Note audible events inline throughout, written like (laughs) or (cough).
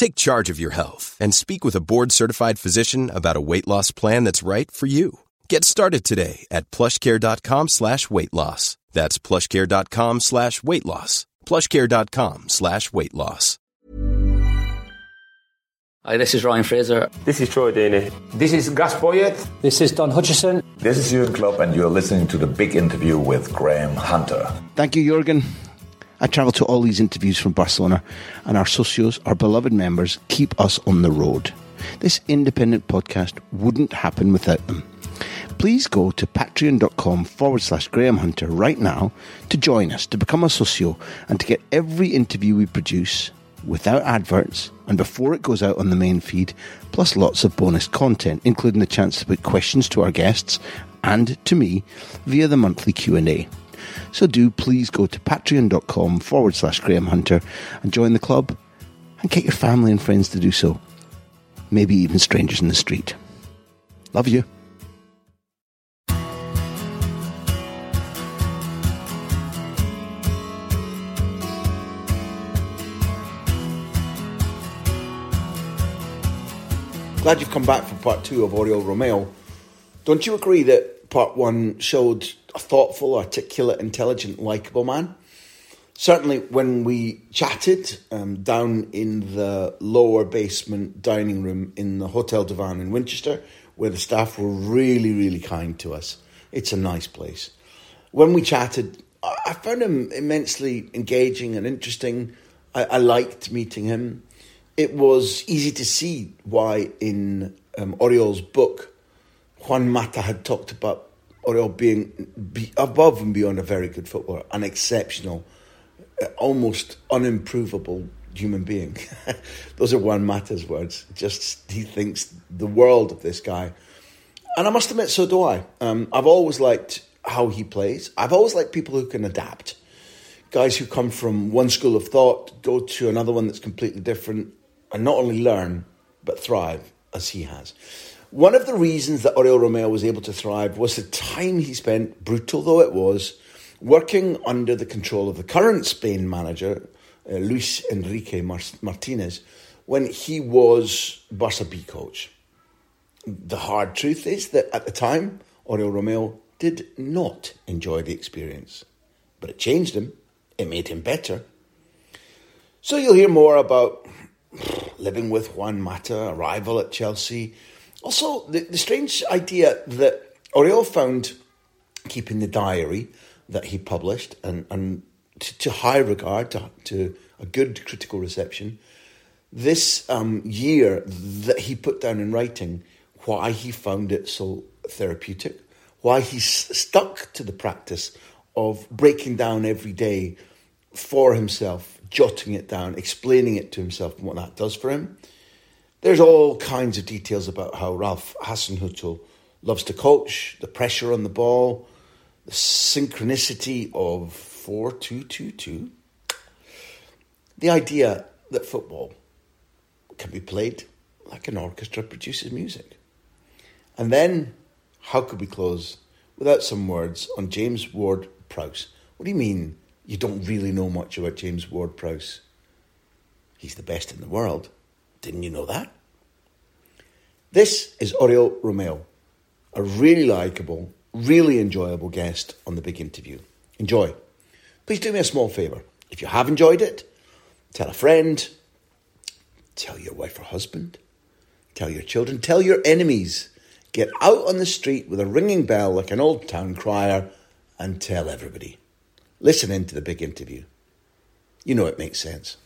Take charge of your health and speak with a board-certified physician about a weight loss plan that's right for you. Get started today at plushcare.com slash weight loss. That's plushcare.com slash weight loss. plushcare.com slash weight loss. Hi, this is Ryan Fraser. This is Troy Deeney. This is Gus Poyet. This is Don Hutchison. This is Jurgen Klopp, and you're listening to the big interview with Graham Hunter. Thank you, Jurgen. I travel to all these interviews from Barcelona, and our socios, our beloved members, keep us on the road. This independent podcast wouldn't happen without them. Please go to patreon.com forward slash Graham Hunter right now to join us, to become a socio, and to get every interview we produce without adverts and before it goes out on the main feed, plus lots of bonus content, including the chance to put questions to our guests and to me via the monthly Q&A. So do please go to patreon.com forward slash Graham Hunter and join the club and get your family and friends to do so. Maybe even strangers in the street. Love you. Glad you've come back for part two of Oriol Romeu. Don't you agree that part one showed a thoughtful, articulate, intelligent, likable man? Certainly, when we chatted um, down in the lower basement dining room in the Hotel du Vin in Winchester, where the staff were really, really kind to us. It's a nice place. When we chatted, I found him immensely engaging and interesting. I, I liked meeting him it was easy to see why in um, Oriol's book, Juan Mata had talked about Oriol being be above and beyond a very good footballer, an exceptional, uh, almost unimprovable human being. (laughs) Those are Juan Mata's words. Just he thinks the world of this guy, and I must admit, so do I. Um, I've always liked how he plays. I've always liked people who can adapt. Guys who come from one school of thought go to another one that's completely different and not only learn, but thrive as he has. One of the reasons that Oriol Romeu was able to thrive was the time he spent, brutal though it was, working under the control of the current Spain manager, uh, Luis Enrique Martinez, when he was Barca B coach. The hard truth is that at the time, Oriol Romeu did not enjoy the experience, but it changed him, it made him better. So you'll hear more about living with Juan Mata, arrival at Chelsea. Also, the, the strange idea that Oriol found keeping the diary that he published and, and to, to high regard, to, to a good critical reception. This um, year that he put down in writing why he found it so therapeutic, why he stuck to the practice of breaking down every day for himself jotting it down, explaining it to himself and what that does for him. There's all kinds of details about how Ralph Hasenhüttl loves to coach, the pressure on the ball, the synchronicity of 4 2 2 2. The idea that football can be played like an orchestra produces music. And then, how could we close without some words on James Ward Prowse? What do you mean you don't really know much about James Ward Prowse. He's the best in the world. Didn't you know that? This is Oriol Romeu, a really likable, really enjoyable guest on the big interview. Enjoy. Please do me a small favour. If you have enjoyed it, tell a friend, tell your wife or husband, tell your children, tell your enemies. Get out on the street with a ringing bell like an old town crier and tell everybody. Listen in to the big interview. You know it makes sense.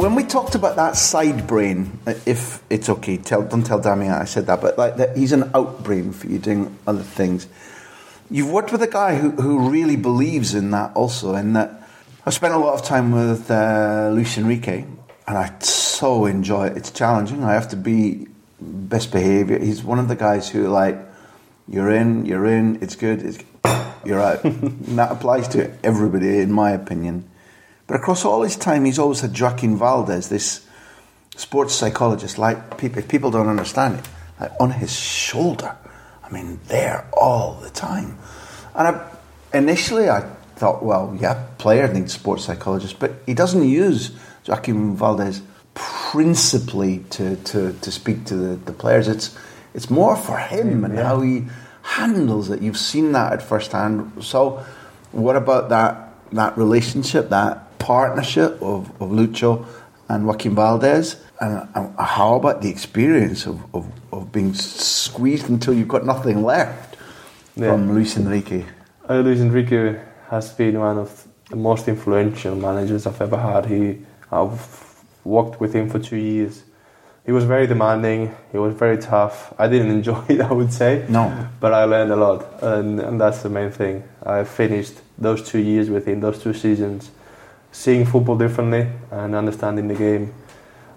When we talked about that side brain, if it's okay, tell, don't tell Damien I said that, but like that he's an out brain for you doing other things. You've worked with a guy who, who really believes in that also, and that I've spent a lot of time with uh, Luis Enrique, and I so enjoy it. It's challenging. I have to be best behaviour. He's one of the guys who like you're in, you're in, it's good, it's (coughs) you're out. and that applies to everybody, in my opinion. But across all his time, he's always had Joaquin Valdés, this sports psychologist, like people, if people don't understand it, like on his shoulder. I mean, there all the time. And I, initially, I thought, well, yeah, player needs sports psychologist, but he doesn't use Joaquin Valdés principally to, to, to speak to the, the players. It's it's more for him and yeah. how he handles it. You've seen that at first hand. So, what about that that relationship, that partnership of, of Lucho and Joaquin Valdés? And, and how about the experience of, of, of, being squeezed until you've got nothing left yeah. from Luis Enrique? Uh, Luis Enrique has been one of the most influential managers I've ever had. He, I've worked with him for two years he was very demanding. He was very tough. I didn't (laughs) enjoy it, I would say. No. But I learned a lot, and, and that's the main thing. I finished those two years with him, those two seasons, seeing football differently and understanding the game,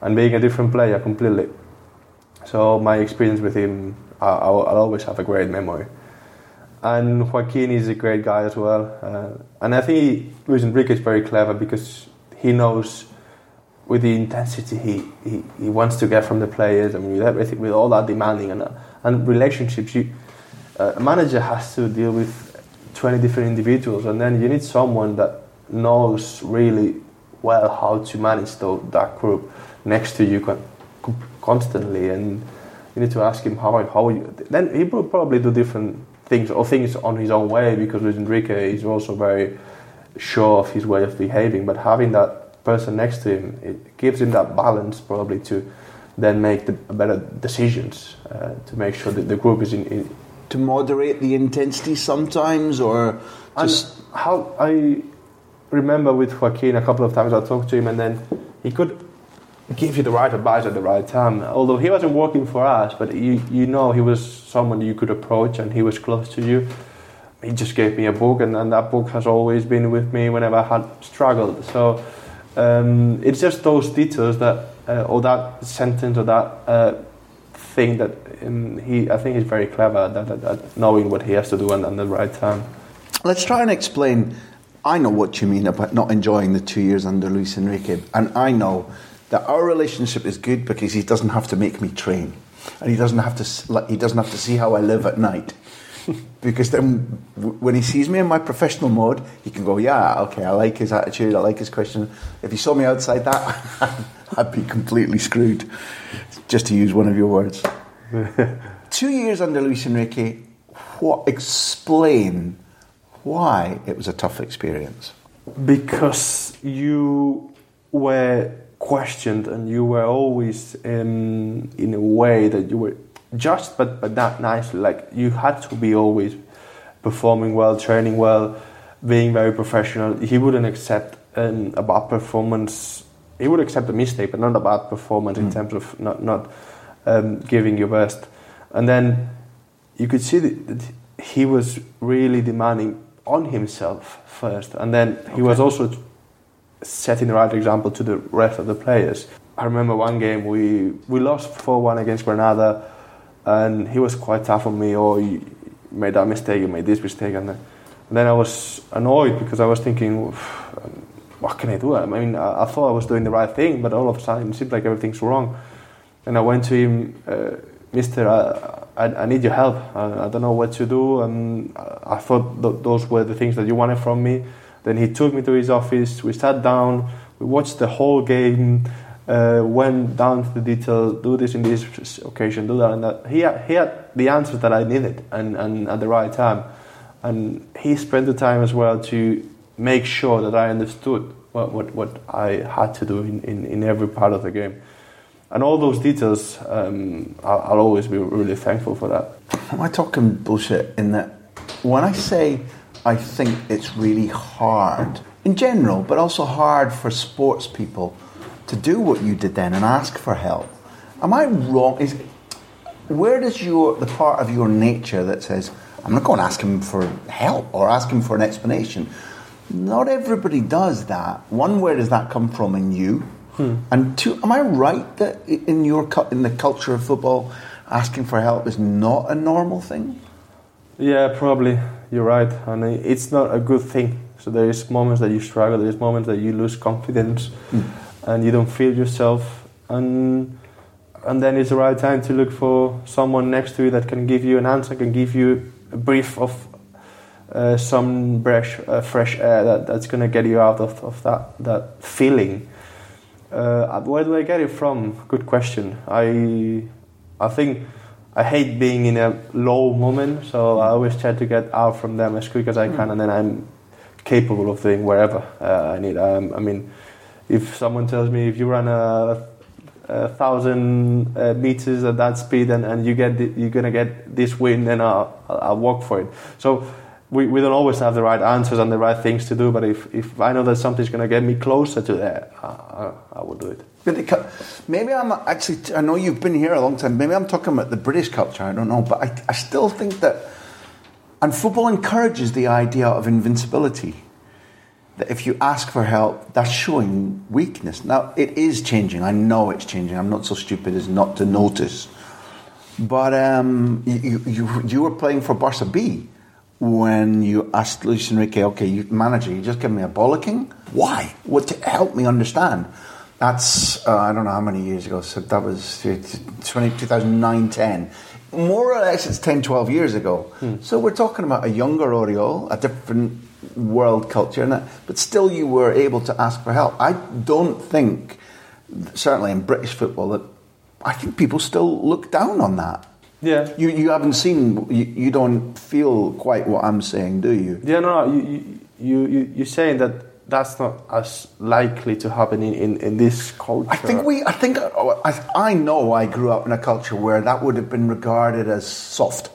and being a different player completely. So my experience with him, I, I'll, I'll always have a great memory. And Joaquin is a great guy as well. Uh, and I think Luis Enrique is very clever because he knows with the intensity he, he, he wants to get from the players and with everything, with all that demanding and, and relationships, you, uh, a manager has to deal with 20 different individuals and then you need someone that knows really well how to manage the, that group next to you constantly and you need to ask him how, how you, then he will probably do different things or things on his own way because Luis Enrique is also very sure of his way of behaving but having that person next to him, it gives him that balance probably to then make the better decisions uh, to make sure that the group is in, in, to moderate the intensity sometimes or just and how I remember with Joaquin a couple of times I talked to him and then he could give you the right advice at the right time although he wasn't working for us but you you know he was someone you could approach and he was close to you he just gave me a book and, and that book has always been with me whenever I had struggled so um, it's just those details that, uh, or that sentence, or that uh, thing that um, he, I think, he's very clever at, knowing what he has to do and, and the right time. Let's try and explain. I know what you mean about not enjoying the two years under Luis Enrique, and I know that our relationship is good because he doesn't have to make me train, and he doesn't have to he doesn't have to see how I live at night (laughs) because then when he sees me in my professional mode, he can go, yeah, okay, I like his attitude, I like his question. If he saw me outside that, (laughs) I'd be completely screwed, just to use one of your words. (laughs) Two years under Luis Enrique, what explain why it was a tough experience? Because you were questioned and you were always um, in a way that you were just but but not nicely. Like you had to be always performing well, training well, being very professional. He wouldn't accept um, a bad performance. He would accept a mistake, but not a bad performance mm. in terms of not not um, giving your best. And then you could see that he was really demanding on himself first, and then he okay. was also setting the right example to the rest of the players. I remember one game we we lost four one against Granada and he was quite tough on me. Oh, you made that mistake, you made this mistake, and then, and then I was annoyed because I was thinking, what can I do? I mean, I, I, thought I was doing the right thing, but all of a sudden it seems like everything's wrong. And I went to him, uh, Mister, I, I, I, need your help. I, I, don't know what to do. And I thought th- those were the things that you wanted from me. Then he took me to his office. We sat down. We watched the whole game uh, went down to the detail, do this in this occasion, do that and that. He had, he had the answers that I needed and, and at the right time. And he spent the time as well to make sure that I understood what, what, what I had to do in, in, in every part of the game. And all those details, um, I'll, I'll always be really thankful for that. Am I talking bullshit in that when I say I think it's really hard in general, but also hard for sports people to do what you did then and ask for help. Am I wrong? Is where does your the part of your nature that says I'm not going to ask him for help or ask him for an explanation? Not everybody does that. One, where does that come from in you? Hmm. And two, am I right that in your in the culture of football, asking for help is not a normal thing? Yeah, probably you're right, and it's not a good thing. So there is moments that you struggle, there is moments that you lose confidence, mm. and you don't feel yourself, and and then it's the right time to look for someone next to you that can give you an answer, can give you a brief of uh, some fresh, uh, fresh air that, that's going to get you out of, of that that feeling. Uh, where do I get it from? Good question. I I think I hate being in a low moment, so I always try to get out from them as quick as I can, and then I'm capable of doing wherever uh, I need. Um, I mean, if someone tells me if you run a, a thousand uh, meters at that speed and, and you get the, you're gonna get this win, then I'll, I'll walk for it. So we, we don't always have the right answers and the right things to do, but if, if I know that something's going to get me closer to that, I, I, I will do it. Maybe I'm actually, I know you've been here a long time, maybe I'm talking about the British culture, I don't know, but I, I still think that, and football encourages the idea of invincibility. That if you ask for help, that's showing weakness. Now, it is changing. I know it's changing. I'm not so stupid as not to notice. But um, you, you, you were playing for Barca B when you asked Luis Enrique, okay, you, manager, you just give me a bollocking? Why? What to help me understand? That's, uh, I don't know how many years ago, so that was 20, 2009 10. More or less, it's 10, 12 years ago. Hmm. So we're talking about a younger Oriol, a different world culture, but still you were able to ask for help. I don't think, certainly in British football, that I think people still look down on that. Yeah. You you haven't seen you, you don't feel quite what I'm saying, do you? Yeah, no, no. You you you you're saying that that's not as likely to happen in, in, in this culture. I think we I think I, I know I grew up in a culture where that would have been regarded as soft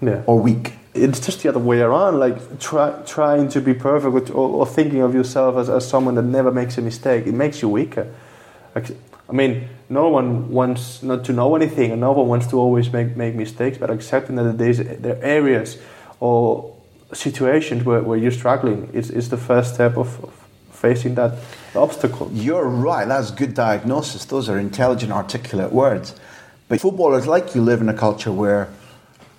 yeah. or weak. It's just the other way around, like try, trying to be perfect or, or thinking of yourself as, as someone that never makes a mistake. It makes you weaker. Like, I mean, no one wants not to know anything, and no one wants to always make, make mistakes. But accepting that there's there are areas or situations where, where you're struggling is, is the first step of, of facing that obstacle. You're right. That's good diagnosis. Those are intelligent, articulate words. But footballers like you live in a culture where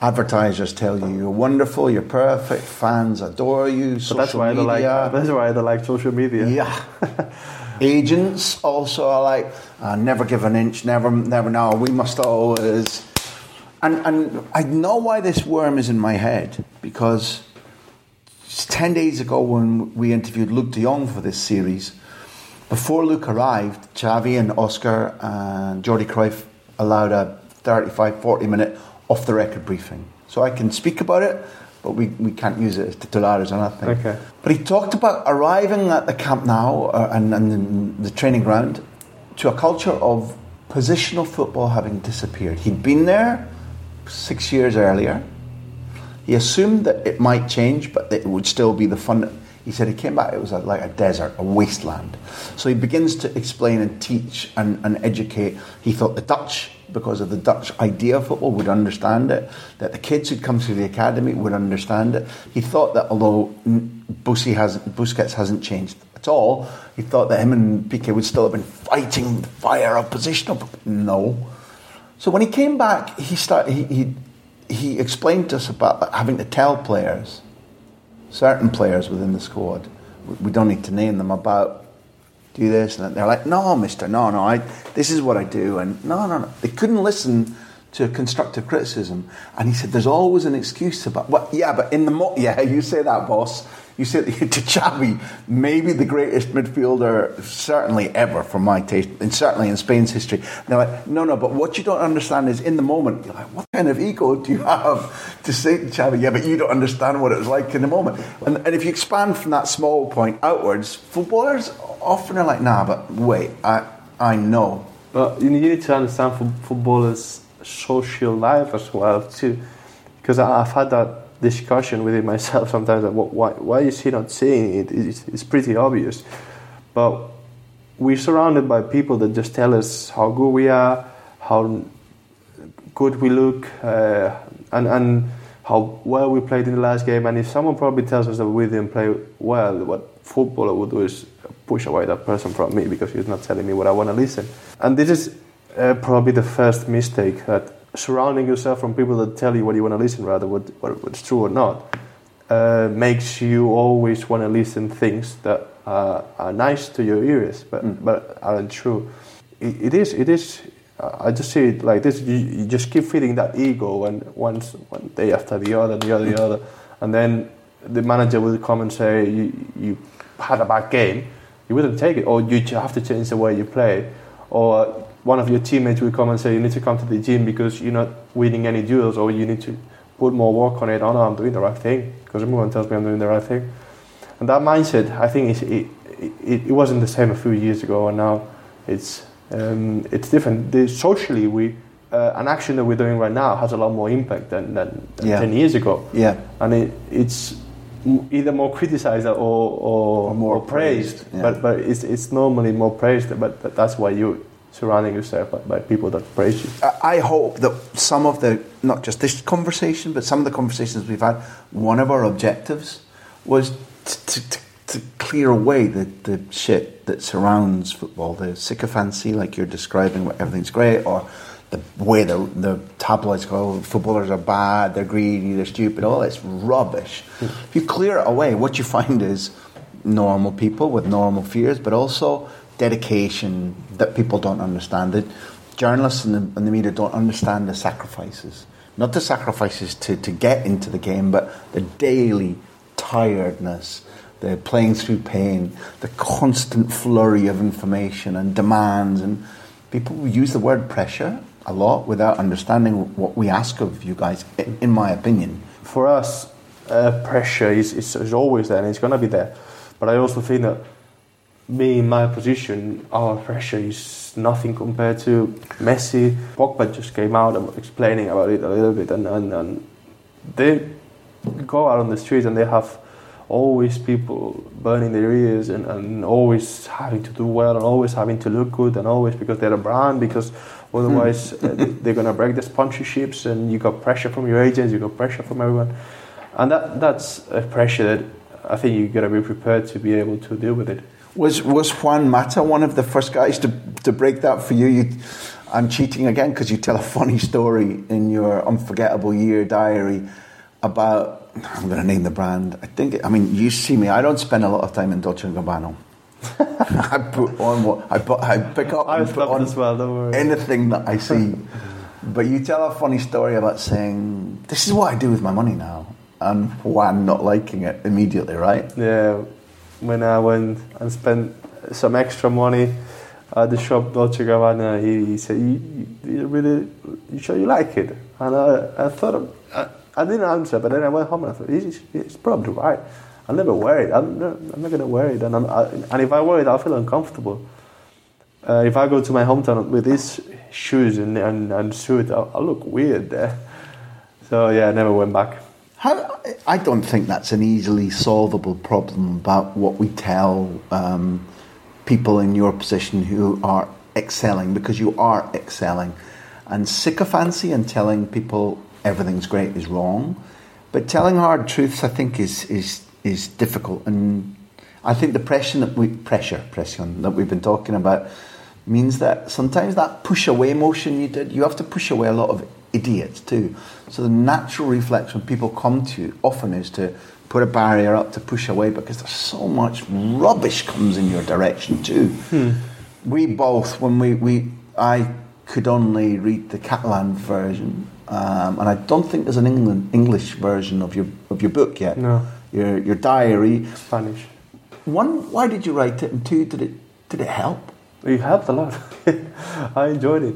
advertisers tell you you're wonderful, you're perfect, fans adore you. Social that's why media. Like, that's why they like social media. Yeah. (laughs) Agents also are like, uh, never give an inch, never, never know. We must always. And, and I know why this worm is in my head because 10 days ago when we interviewed Luuk de Jong for this series, before Luke arrived, Xavi and Oscar and Jordi Cruyff allowed a 35 40 minute off the record briefing. So I can speak about it, but we, we can't use it as titulares or nothing. Okay. But he talked about arriving at the Camp Nou uh, and, and the training ground to a culture of positional football having disappeared. He'd been there six years earlier. He assumed that it might change, but it would still be the fun. He said he came back, it was a, like a desert, a wasteland. So he begins to explain and teach and, and educate. He thought the Dutch because of the Dutch idea of football, would understand it, that the kids who'd come through the academy would understand it. He thought that although Busi has, Busquets hasn't changed at all, he thought that him and Piqué would still have been fighting the fire of positional. No. So when he came back, he started. He, he, he explained to us about having to tell players, certain players within the squad, we don't need to name them, about do this, and they're like, no, Mister, no, no, I, this is what I do, and no, no, no. They couldn't listen to constructive criticism, and he said, there's always an excuse about, well, yeah, but in the mo- (laughs) yeah, you say that, boss. You said to Xavi, maybe the greatest midfielder certainly ever for my taste, and certainly in Spain's history. And they're like, no, no, but what you don't understand is in the moment, you're like, what kind of ego do you have (laughs) to say to Xavi, yeah, but you don't understand what it was like in the moment. And, and if you expand from that small point outwards, footballers often are like, nah, but wait, I, I know. But you need to understand footballers' social life as well, too. Because I've had that discussion within myself (laughs) sometimes. Like, why, why is he not seeing it? It's, it's pretty obvious. But we're surrounded by people that just tell us how good we are, how good we look, uh, and and how well we played in the last game. And if someone probably tells us that we didn't play well, what footballer would do is push away that person from me because he's not telling me what I want to listen. And this is uh, probably the first mistake that surrounding yourself from people that tell you what you want to listen rather what, what what's true or not uh, makes you always want to listen things that uh, are nice to your ears but mm. but aren't true. It, it is it is I just see it like this. You, you, just keep feeding that ego, and once one day after the other, the other, the other, and then the manager will come and say you, you had a bad game. You wouldn't take it, or you have to change the way you play, or one of your teammates will come and say you need to come to the gym because you're not winning any duels, or you need to put more work on it. Oh no, I'm doing the right thing because everyone tells me I'm doing the right thing, and that mindset, I think, is, it, it, it wasn't the same a few years ago, and now it's um, it's different. The, socially, we uh, an action that we're doing right now has a lot more impact than, than, than yeah. ten years ago. Yeah, and it, it's either more criticized or, or, or more or praised. praised. Yeah. But but it's it's normally more praised. But that's why you surrounding yourself by, by, people that praise you. I hope that some of the not just this conversation, but some of the conversations we've had, one of our objectives was to, to, to clear away the, the shit that surrounds football, the sycophancy, like you're describing, where everything's great, or the way the, the tabloids go, footballers are bad, they're greedy, they're stupid, all that's rubbish. If you clear it away, what you find is normal people with normal fears, but also dedication that people don't understand. That journalists and the, and the media don't understand the sacrifices. Not the sacrifices to, to get into the game, but the daily tiredness, the playing through pain, the constant flurry of information and demands. And people use the word pressure a lot without understanding what we ask of you guys, in my opinion. For us, uh, pressure is, is, is, always there and it's going to be there. But I also think that me in my position, our pressure is nothing compared to Messi. Pogba just came out explaining about it a little bit, and, and, and they go out on the streets and they have always people burning their ears and, and always having to do well and always having to look good and always because they're a brand because otherwise uh, they're going to break the sponsorships and you got pressure from your agents you got pressure from everyone and that that's a pressure that I think you got to be prepared to be able to deal with it was was Juan Mata one of the first guys to to break that for you, you I'm cheating again because you tell a funny story in your unforgettable year diary about I'm going to name the brand. I think. I mean, you see me. I don't spend a lot of time in Dolce and Gabbana. (laughs) I put on what I put. I pick up I and put on as well. Don't worry. anything that I see. (laughs) but you tell a funny story about saying, "This is what I do with my money now," and why I'm not liking it immediately, right? Yeah. When I went and spent some extra money at the shop Dolce Gabbana, he, he said, you, you, really, you sure you like it?" And I, I thought. I, I didn't answer, but then I went home and I thought, he's, he's probably right. I'll never wear it. I'm I'm not going to wear it. And, I, and if I wear it, I'll feel uncomfortable. Uh, if I go to my hometown with these shoes and, and, and suit, I'll, I'll, look weird there. So, yeah, I never went back. How, I don't think that's an easily solvable problem about what we tell um, people in your position who are excelling, because you are excelling. And sycophancy and telling people everything's great is wrong. But telling hard truths, I think, is is is difficult, and I think the pressure that we pressure pressure that we've been talking about means that sometimes that push away motion you did, you have to push away a lot of idiots too. So the natural reflex when people come to you often is to put a barrier up to push away because there's so much rubbish comes in your direction too. Hmm. We both, when we, we I could only read the Catalan version um, and I don't think there's an England, English version of your of your book yet. No. Your your diary. Spanish. One, why did you write it? And two, did it did it help? It helped a lot. (laughs) I enjoyed it.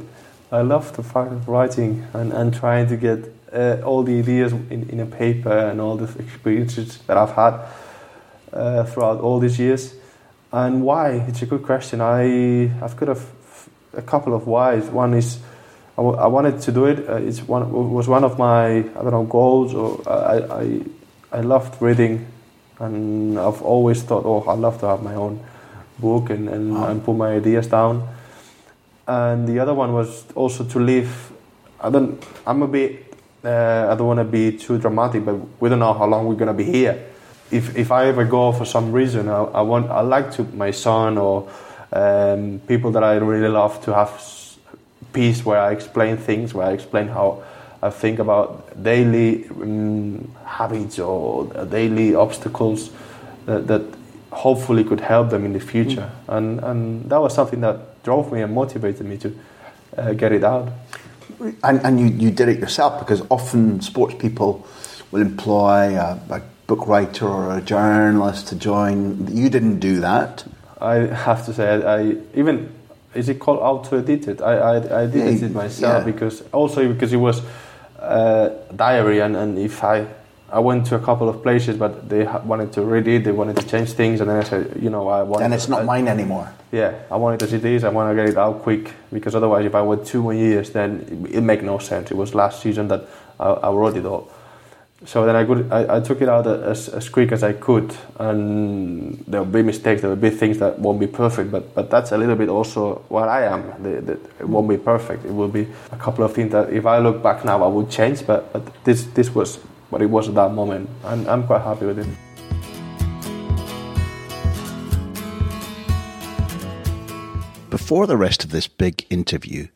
I love the fact of writing and, and trying to get uh, all the ideas in, in a paper and all the experiences that I've had uh, throughout all these years. And why? It's a good question. I I've got a, f- a couple of whys. One is I, w- I wanted to do it. Uh, it's one was one of my I don't know goals. Or I, I I loved reading, and I've always thought, oh, I'd love to have my own book and, and, and put my ideas down. And the other one was also to live. I don't. I'm a bit. Uh, I don't want to be too dramatic, but we don't know how long we're gonna be here. If if I ever go for some reason, I, I want. I like to my son or um, people that I really love to have peace where I explain things, where I explain how I think about daily um, habits or daily obstacles that, that hopefully could help them in the future. And, and that was something that drove me and motivated me to uh, get it out. And, and you, you did it yourself because often sports people will employ a, a book writer or a journalist to join. You didn't do that. I have to say, I, I even is it called auto edited? I, I, I did Yeah, it myself yeah. because also because it was uh, diary and, and if I I went to a couple of places but they ha- wanted to read it, they wanted to change things, and then I said, you know, I want. And it's not I, mine anymore. Yeah, I wanted to see this. I want to get it out quick because otherwise, if I wait two more years, then it, it make no sense. It was last season that I, I wrote it all. So then I could I, I took it out as, as quick as I could, and there will be mistakes. There will be things that won't be perfect, but but that's a little bit also what I am. The, the, it won't be perfect. It will be a couple of things that if I look back now, I would change. But but this this was what it was at that moment, and I'm quite happy with it. Before the rest of this big interview,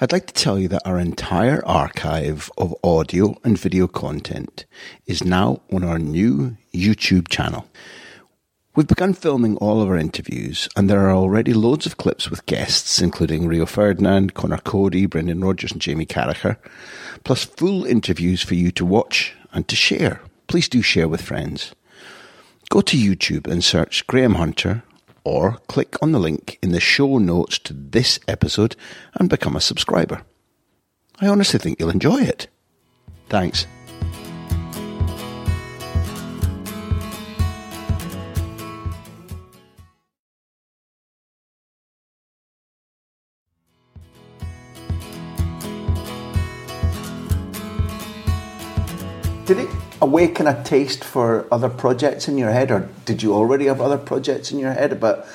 I'd like to tell you that our entire archive of audio and video content is now on our new YouTube channel. We've begun filming all of our interviews, and there are already loads of clips with guests, including Rio Ferdinand, Conor Coady, Brendan Rodgers, and Jamie Carragher, plus full interviews for you to watch and to share. Please do share with friends. Go to YouTube and search Graham Hunter or click on the link in the show notes to this episode and become a subscriber. I honestly think you'll enjoy it. Thanks. Did it awaken a taste for other projects in your head, or did you already have other projects in your head? But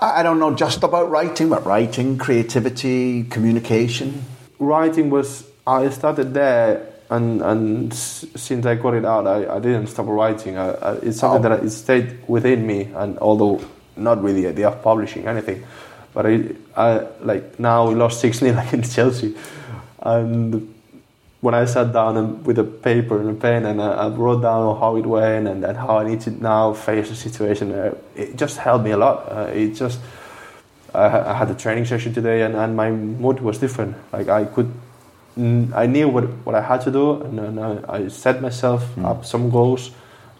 I don't know just about writing, but writing, creativity, communication. writing was I started there and and since I got it out I, I didn't stop writing I, I, it's something Oh. that it stayed within me and although not with the idea of publishing anything but I, I like now we lost 6 (laughs) 0 against Chelsea and when I sat down and with a paper and a pen and I, I wrote down how it went and, and how I need to now face the situation uh, it just helped me a lot uh, it just I, I had a training session today and, and my mood was different. Like I could, mm, I knew what, what I had to do and, and I, I set myself up some goals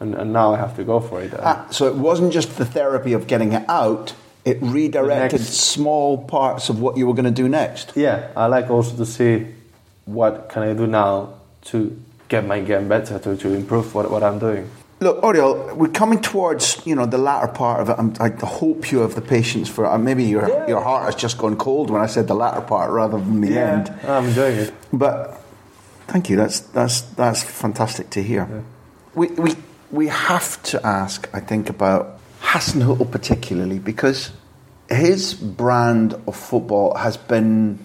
and, and now I have to go for it. Ah, so it wasn't just the therapy of getting it out; it redirected next- small parts of what you were going to do next. yeah, I like also to see what can I do now to get my game better, to, to improve what, what I'm doing. Look, Oriol, we're coming towards you know the latter part of it. I'm, I hope you have the patience for. Uh, maybe your your heart has just gone cold when I said the latter part rather than the end. I'm enjoying it. But thank you. That's that's that's fantastic to hear. We we we have to ask. I think about Hasenhüttl particularly because his brand of football has been.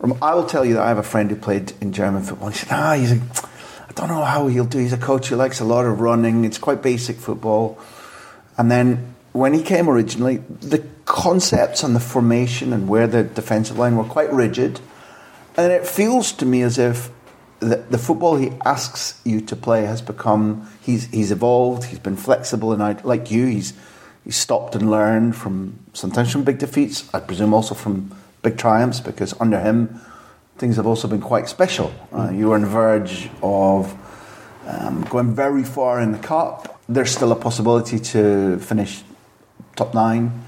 I will tell you that I have a friend who played in German football. He said, "Ah, he's a, I don't know how he'll do. He's a coach who likes a lot of running. It's quite basic football." And then when he came originally, the concepts and the formation and where the defensive line were quite rigid. And it feels to me as if the, the football he asks you to play has become he's he's evolved. He's been flexible, and I, like you, he's he's stopped and learned from sometimes from big defeats. I presume also from big triumphs because under him things have also been quite special. Uh, you were on the verge of um, going very far in the cup. There's still a possibility to finish top nine,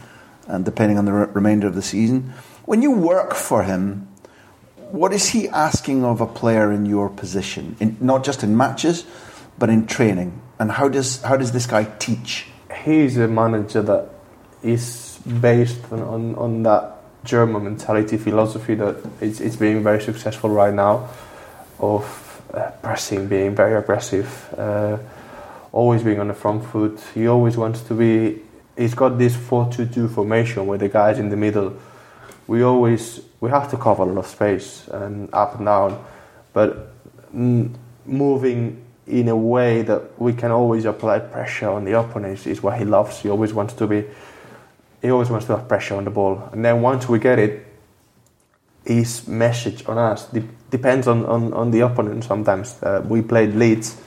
and depending on the re- remainder of the season. When you work for him, what is he asking of a player in your position, in, not just in matches, but in training? And how does how does this guy teach? He's a manager that is based on, on, on that German mentality philosophy that it's, it's being very successful right now of uh, pressing, being very aggressive, uh, always being on the front foot. He always wants to be he's got this 4-2-2 formation where the guys in the middle, we always we have to cover a lot of space and up and down, but mm, moving in a way that we can always apply pressure on the opponents is what he loves. He always wants to be, he always wants to have pressure on the ball, and then once we get it, his message on us de- depends on, on, on the opponent. Sometimes uh, we played Leeds,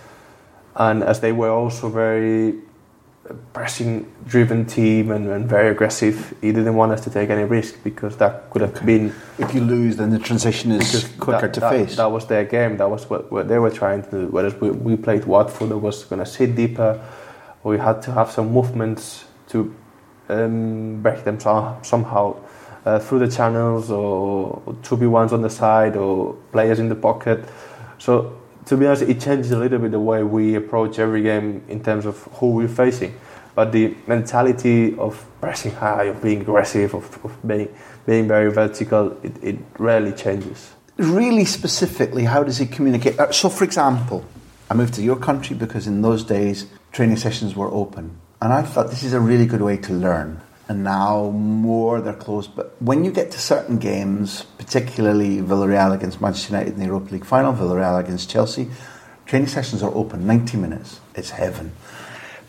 and as they were also very pressing driven team and, and, very aggressive. He didn't want us to take any risk because that could have been. If you lose, then the transition is just quicker that, to that, face. That was their game. That was what, what they were trying to do. Whereas we, we played Watford, that was going to sit deeper. We had to have some movements to um, break them so, somehow uh, through the channels or, or 2v1s on the side or players in the pocket. So to be honest, it changes a little bit the way we approach every game in terms of who we're facing. But the mentality of pressing high, of being aggressive, of, of being being very vertical, it, it rarely changes. Really specifically, how does he communicate? Uh, so, for example, I moved to your country because in those days training sessions were open, and I thought this is a really good way to learn and now more they're closed. But when you get to certain games, particularly Villarreal against Manchester United in the Europa League final, Villarreal against Chelsea, training sessions are open 90 minutes. It's heaven.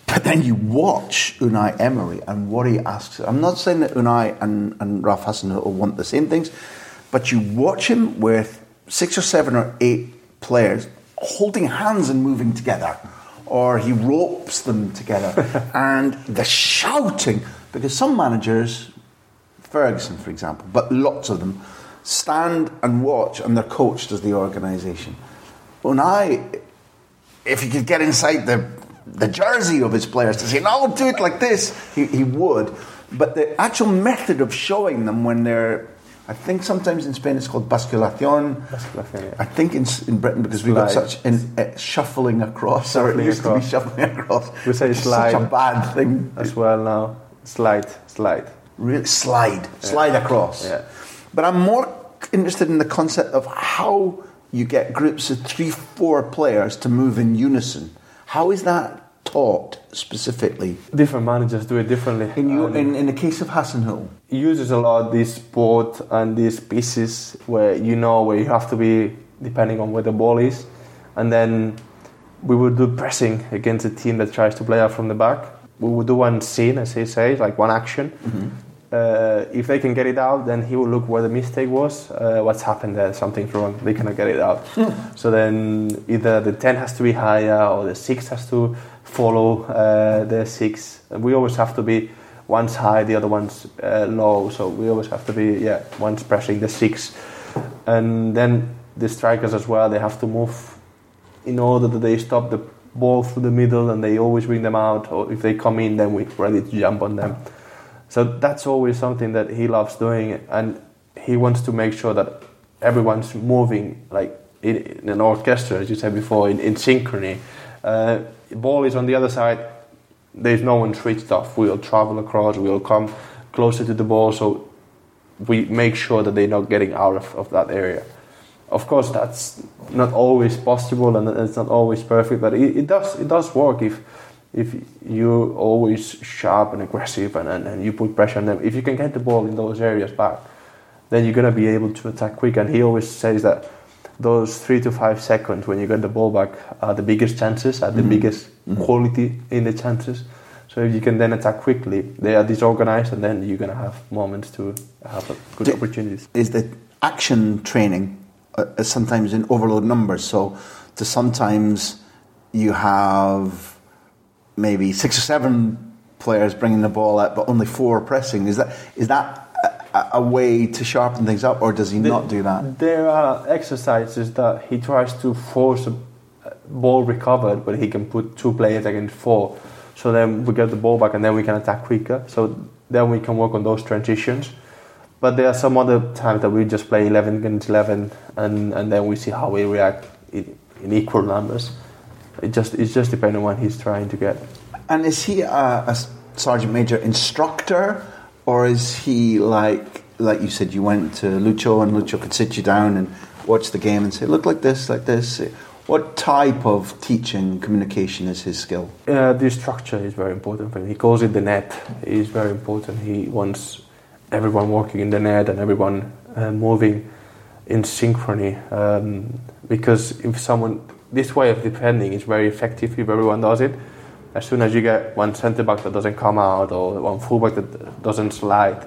But then you watch Unai Emery and what he asks. I'm not saying that Unai and, and Ralph Hasenhüttl want the same things, but you watch him with six or seven or eight players holding hands and moving together, or he ropes them together, (laughs) and the shouting because some managers, Ferguson for example, but lots of them, stand and watch and they're coached as the organisation. Unai, if he could get inside the, the jersey of his players to say, no, do it like this, he, he would. But the actual method of showing them when they're I think sometimes in Spain it's called basculación. basculación yeah. I think in, in Britain because we've got such in, uh, shuffling across, shuffling or it used across. to be shuffling across. We say slide. Such a bad thing as well now. Slide, slide. Really slide, slide across. Yeah. But I'm more interested in the concept of how you get groups of three, four players to move in unison. How is that taught specifically? Different managers do it differently. In, you, in, in the case of Hasenhüttl? He uses a lot this board and these pieces where you know where you have to be depending on where the ball is. And then we would do pressing against a team that tries to play out from the back we would do one scene, as he says, like one action. Mm-hmm. Uh, if they can get it out, then he will look where the mistake was. Uh, what's happened there? Something's wrong. They cannot get it out. so then either the 10 has to be higher or the 6 has to follow uh, the 6. We always have to be one's high, the other one's uh, low. So we always have to be, yeah, one's pressing the 6. And then the strikers as well, they have to move in order that they stop the ball through the middle and they always bring them out, or if they come in, then we're ready to jump on them. So that's always something that he loves doing, and he wants to make sure that everyone's moving like in, in an orchestra, as you said before, in, in synchrony. Uh, ball is on the other side. There's no one switched off. We'll travel across. We'll come closer to the ball, so we make sure that they're not getting out of, of that area of course that's not always possible and it's not always perfect but it, it does it does work if if you're always sharp and aggressive and, and, and, you put pressure on them if you can get the ball in those areas back then you're going to be able to attack quick and he always says that those three to five seconds when you get the ball back are the biggest chances are the mm-hmm. biggest mm-hmm. quality in the chances so if you can then attack quickly they are disorganized and then you're going to have moments to have good opportunities is the action training uh, sometimes in overload numbers. So to sometimes you have maybe six or seven players bringing the ball out, but only four pressing. Is that is that a, way to sharpen things up, or does he the, not do that? There are exercises that he tries to force a ball recovered, but he can put two players against four. So then we get the ball back, and then we can attack quicker. So then we can work on those transitions. But there are some other times that we just play 11 against 11 and, and then we see how we react in, in equal numbers. It just It's just depending on what he's trying to get. And is he a, a sergeant major instructor or is he like, like you said, you went to Lucho and Lucho could sit you down and watch the game and say, look like this, like this? What type of teaching communication is his skill? Uh, the structure is very important for him. He calls it the net. It is very important. He wants everyone working in the net and everyone uh, moving in synchrony. Um, because if someone, this way of defending is very effective if everyone does it. As soon as you get one centre back that doesn't come out or one fullback that doesn't slide,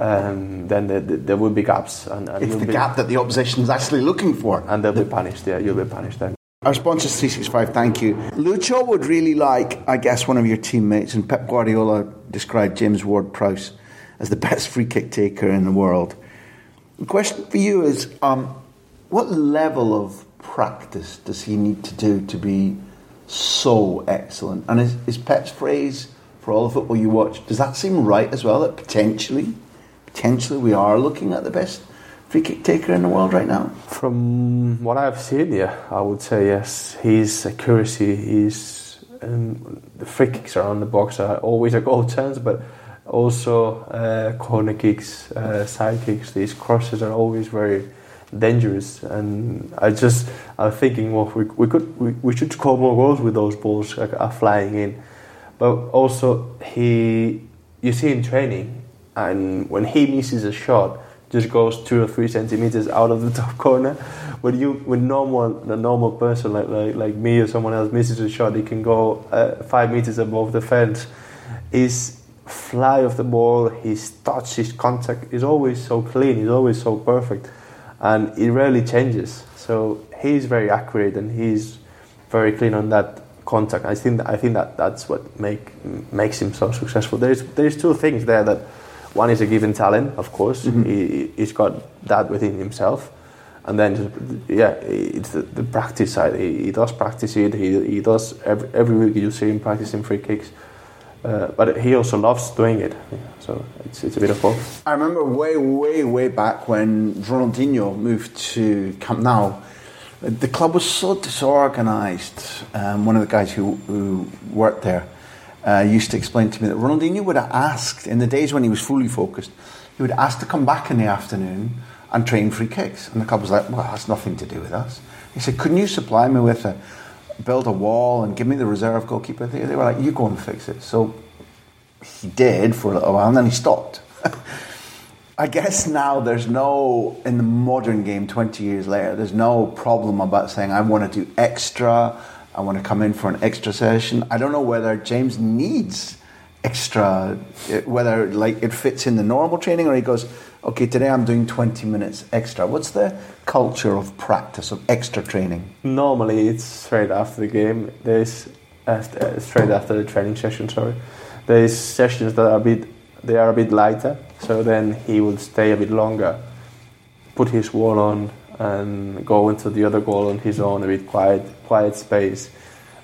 um, then the, the, there will be gaps. And, and It's the be, gap that the opposition is actually looking for. And they'll be punished. Yeah, you'll be punished then. Our sponsor is 365, thank you. Lucho would really like, I guess, one of your teammates, and Pep Guardiola described James Ward Prowse as the (laughs) best free kick taker in the world. The question for you is um, what level of practice does he need to do to be so excellent? And is, is Pep's phrase for all the football you watch, does that seem right as well? That potentially, potentially we are looking at the best free kick taker in the world right now? From what I've seen, yeah, I would say yes. His accuracy, his um, the free kicks around the box are always a goal chance, but also uh, corner kicks, uh, side kicks. These crosses are always very dangerous, and I just I'm thinking, well, we, we could we, we should score more goals with those balls like, are flying in, but also he you see in training, and when he misses a shot just goes two or three centimeters out of the (laughs) top corner. When you, when normal, a normal person like, like like me or someone else misses a shot, he can go uh, five meters above the fence. His fly of the ball, his touch, his contact is always so clean. He's always so perfect, and it rarely changes. So he's very accurate and he's very clean on that contact. I think that, I think that that's what make makes him so successful. There's there's two things there that one is a given talent, of course. Mm-hmm. He, he's got that within himself. And then, yeah, it's the, the practice side. He, he does practice it. He, he does every, every week you see him practicing free kicks. Uh, but he also loves doing it. So it's, it's a bit of both. I remember way, way, way back when Ronaldinho moved to Camp Nou. The club was so disorganised. Um, one of the guys who, who worked there uh, used to explain to me that Ronaldinho would have asked, in the days when he was fully focused, he would ask to come back in the afternoon and train free kicks. And the club was like, well, that's nothing to do with us. He said, couldn't you supply me with a, build a wall and give me the reserve goalkeeper? They, they were like, you go and fix it. So he did for a little while and then he stopped. (laughs) I guess now there's no, in the modern game 20 years later, there's no problem about saying, I want to do extra, I want to come in for an extra session. I don't know whether James needs extra, eh, whether like it fits in the normal training or he goes, okay, today I'm doing 20 minutes extra. What's the culture of practice, of extra training? Normally, it's straight after the game. There's uh, straight after the training session. Sorry, there's sessions that are a bit they are a bit lighter. So then he will stay a bit longer, put his wall on, and go into the other goal on his own, a bit quiet, quiet space,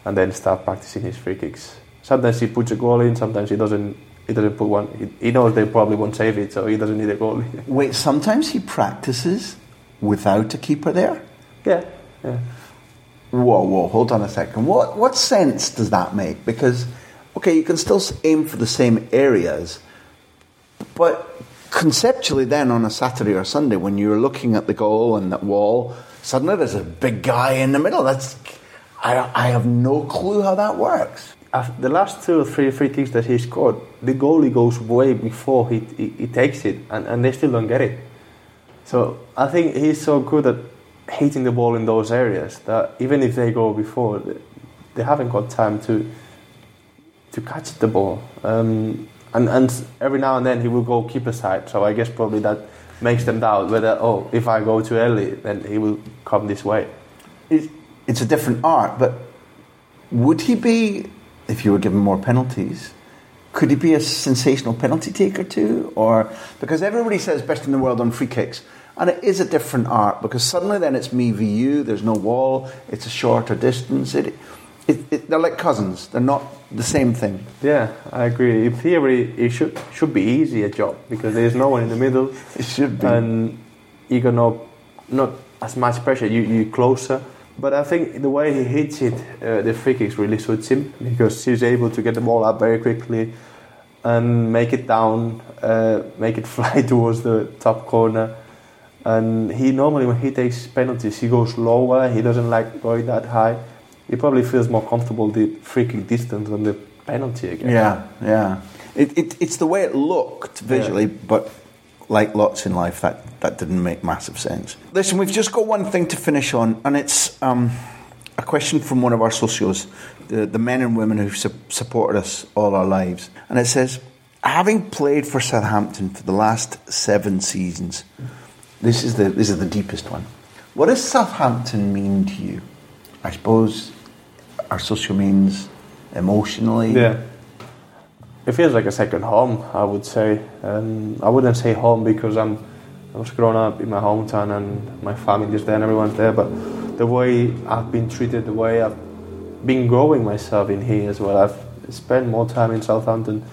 and then start practicing his free kicks. Sometimes he puts a goal in, sometimes he doesn't. He doesn't put one. He, he knows they probably won't save it, so he doesn't need a goal. (laughs) Wait, sometimes he practices without a keeper there? yeah, yeah. Whoa, whoa, hold on a second. What what sense does that make? Because okay, you can still aim for the same areas, but conceptually, then on a Saturday or Sunday, when you're looking at the goal and that wall, suddenly there's a big guy in the middle. That's I, I have no clue how that works. The last two or three free kicks that he scored, the goalie goes way before he, he, he takes it, and, and they still don't get it. So I think he's so good at hitting the ball in those areas that even if they go before, they, they haven't got time to to catch the ball. Um, and and every now and then he will go keeper side. So I guess probably that makes them doubt whether oh if I go too early then he will come this way. It's, it's a different art, but would he be, if you were given more penalties, could he be a sensational penalty taker too? Or because everybody says best in the world on free kicks, and it is a different art because suddenly then it's me v you. There's no wall. It's a shorter distance. It, it, it, they're like cousins. They're not the same thing. Yeah, I agree. In theory, it should should be easy a job because there's no one in the middle. It should be. and you got no not as much pressure. You you closer. But I think the way he hits it, uh, the free kicks really suits him because he's able to get the ball up very quickly and make it down, uh, make it (laughs) fly towards the top corner. And he normally, when he takes penalties, he goes lower. He doesn't like going that high. He probably feels more comfortable the free kick distance than the penalty again. Yeah, yeah. It, it, it's the way it looked visually, Yeah. but like lots in life, that, that didn't make massive sense. Listen, we've just got one thing to finish on, and it's um, a question from one of our socios, the, the men and women who've su- supported us all our lives. And it says, Having played for Southampton for the last seven seasons, this is the, this is the deepest one. What does Southampton mean to you? I suppose our socio means emotionally. Yeah. It feels like a second home, I would say. And I wouldn't say home because I'm, I was growing up in my hometown and my family is there and everyone's there. But the way I've been treated, the way I've been growing myself in here as well. I've spent more time in Southampton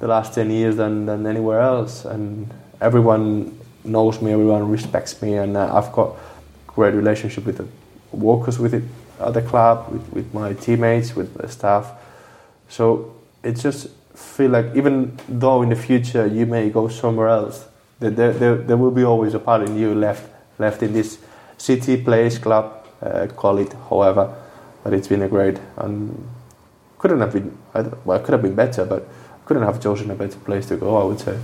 the last 10 years than, than anywhere else. And everyone knows me, everyone respects me, and uh, I've got great relationship with the workers with it at the club, with, with my teammates, with the staff. So it just feel like even though in the future you may go somewhere else, there, there, there, there will be always a part in you left left in this city, place, club, uh, call it however. But it's been a great and couldn't have been well, could have been better, but couldn't have chosen a better place to go. I would say.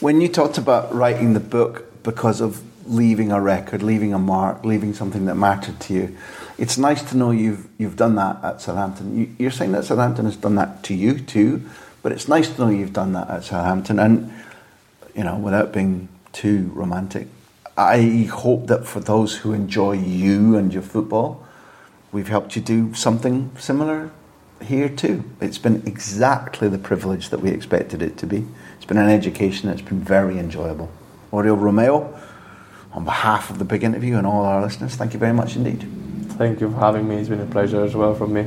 When you talked about writing the book because of leaving a record, leaving a mark, leaving something that mattered to you, it's nice to know you've you've done that at Southampton. You, you're saying that Southampton has done that to you too, but it's nice to know you've done that at Southampton. And you know, without being too romantic, I hope that for those who enjoy you and your football, we've helped you do something similar here too. It's been exactly the privilege that we expected it to be. It's been an education that's been very enjoyable. Oriol Romeu, on behalf of the big interview and all our listeners, thank you very much indeed. Thank you for having me. It's been a pleasure as well from me.